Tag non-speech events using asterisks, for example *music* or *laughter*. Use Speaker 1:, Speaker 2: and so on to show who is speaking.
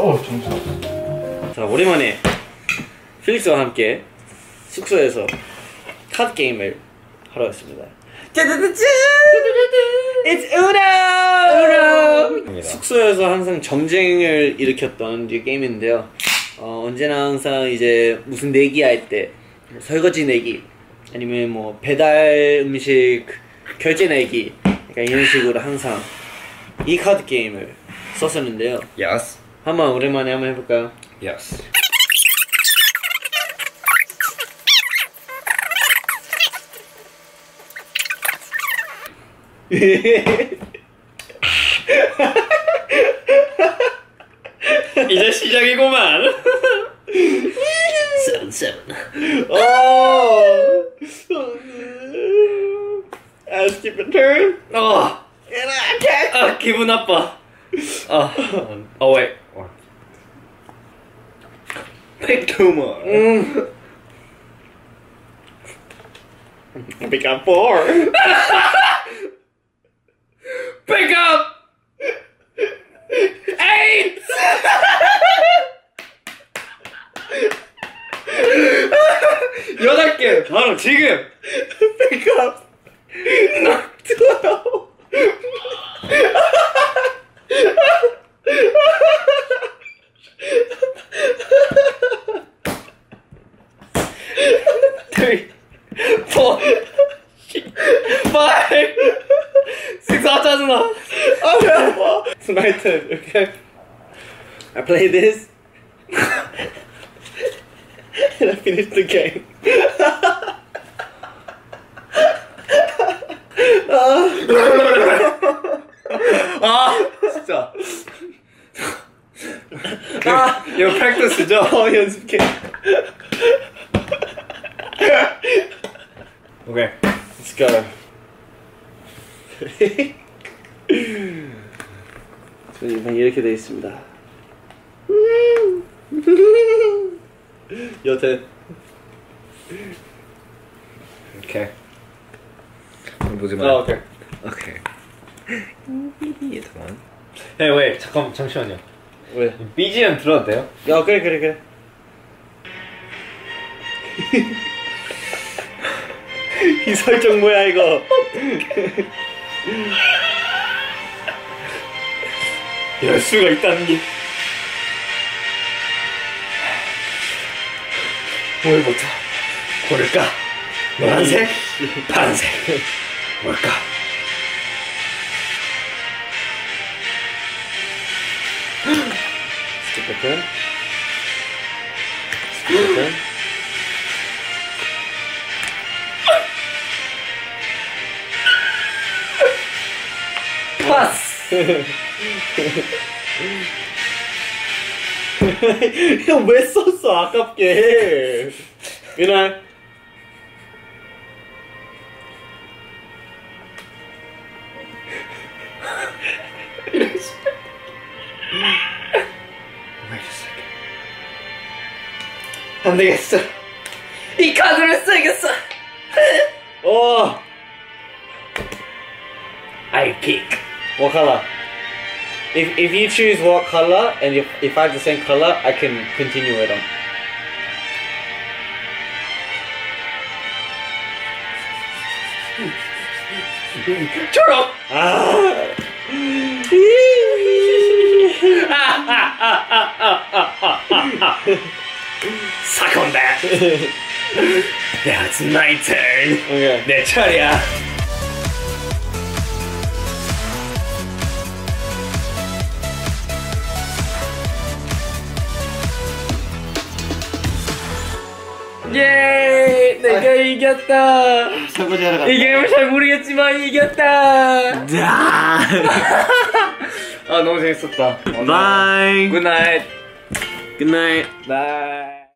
Speaker 1: 어 정신
Speaker 2: 자 오랜만에 필릭스와 함께 숙소에서 카드 게임을 하러 왔습니다. It's Uno! Uno! 숙소에서 항상 정쟁을 일으켰던 이 게임인데요. 어, 언제나 항상 이제 무슨 내기 할 때, 뭐 설거지 내기, 아니면 뭐 배달 음식 결제 내기, 그러니까 이런 식으로 항상 이 카드 게임을 썼었는데요.
Speaker 3: Yes.
Speaker 2: 한번 오랜만에 한번 해볼까요?
Speaker 3: Yes. 이제 시작이구만.
Speaker 2: Oh. Turn.
Speaker 3: 어. 아 기분 나빠. 아, 어 wait. Pick two more. *laughs*
Speaker 2: I pick up four. *laughs*
Speaker 3: Pick up. Eight. *laughs* 여덟 개 바로 지금.
Speaker 2: pick up.
Speaker 3: six. 아 *laughs* 짜증나.
Speaker 2: It's my turn. Okay. I play this. *laughs* and I finish the game. *laughs*
Speaker 3: 아 진짜. 아 이거 프랙티스죠?
Speaker 2: 어, 연습해.
Speaker 3: 오케이.
Speaker 2: Let's go. *laughs* 저는 이번 이렇게 되어 있습니다. *laughs* 여튼
Speaker 3: 오케이. 보지 마.
Speaker 2: 아 오케이.
Speaker 3: 오케이. 잠깐.
Speaker 1: 네, 왜 잠깐 잠시만요
Speaker 2: 왜?
Speaker 1: BGM 들어도 돼요?
Speaker 2: 야 그래 그래 그래. *laughs* 이 설정 뭐야 이거? *laughs*
Speaker 1: 이럴 수가 있다는 게 뭘부터 고를까? 노란색? 파란색 뭘까?
Speaker 2: A turn. *laughs* 형 왜 썼어 아깝게 이날 *laughs*
Speaker 3: 안 되겠어. 이 카드를 써야겠어.
Speaker 2: 어
Speaker 3: I pick.
Speaker 2: what color? If, if you choose what color and if, if I have the same color I can continue it on
Speaker 3: 초록.
Speaker 2: 아
Speaker 3: Suck on that. *laughs* That's my turn.
Speaker 2: 오케이
Speaker 3: 내 차례야. 예, 내가 이겼다.
Speaker 2: 설거지하러 갔다
Speaker 3: 이 게임을 잘 모르겠지만 이겼다. *laughs* 아 너무 재밌었다.
Speaker 2: Bye
Speaker 3: 굿나잇.
Speaker 2: Good night
Speaker 3: 바이.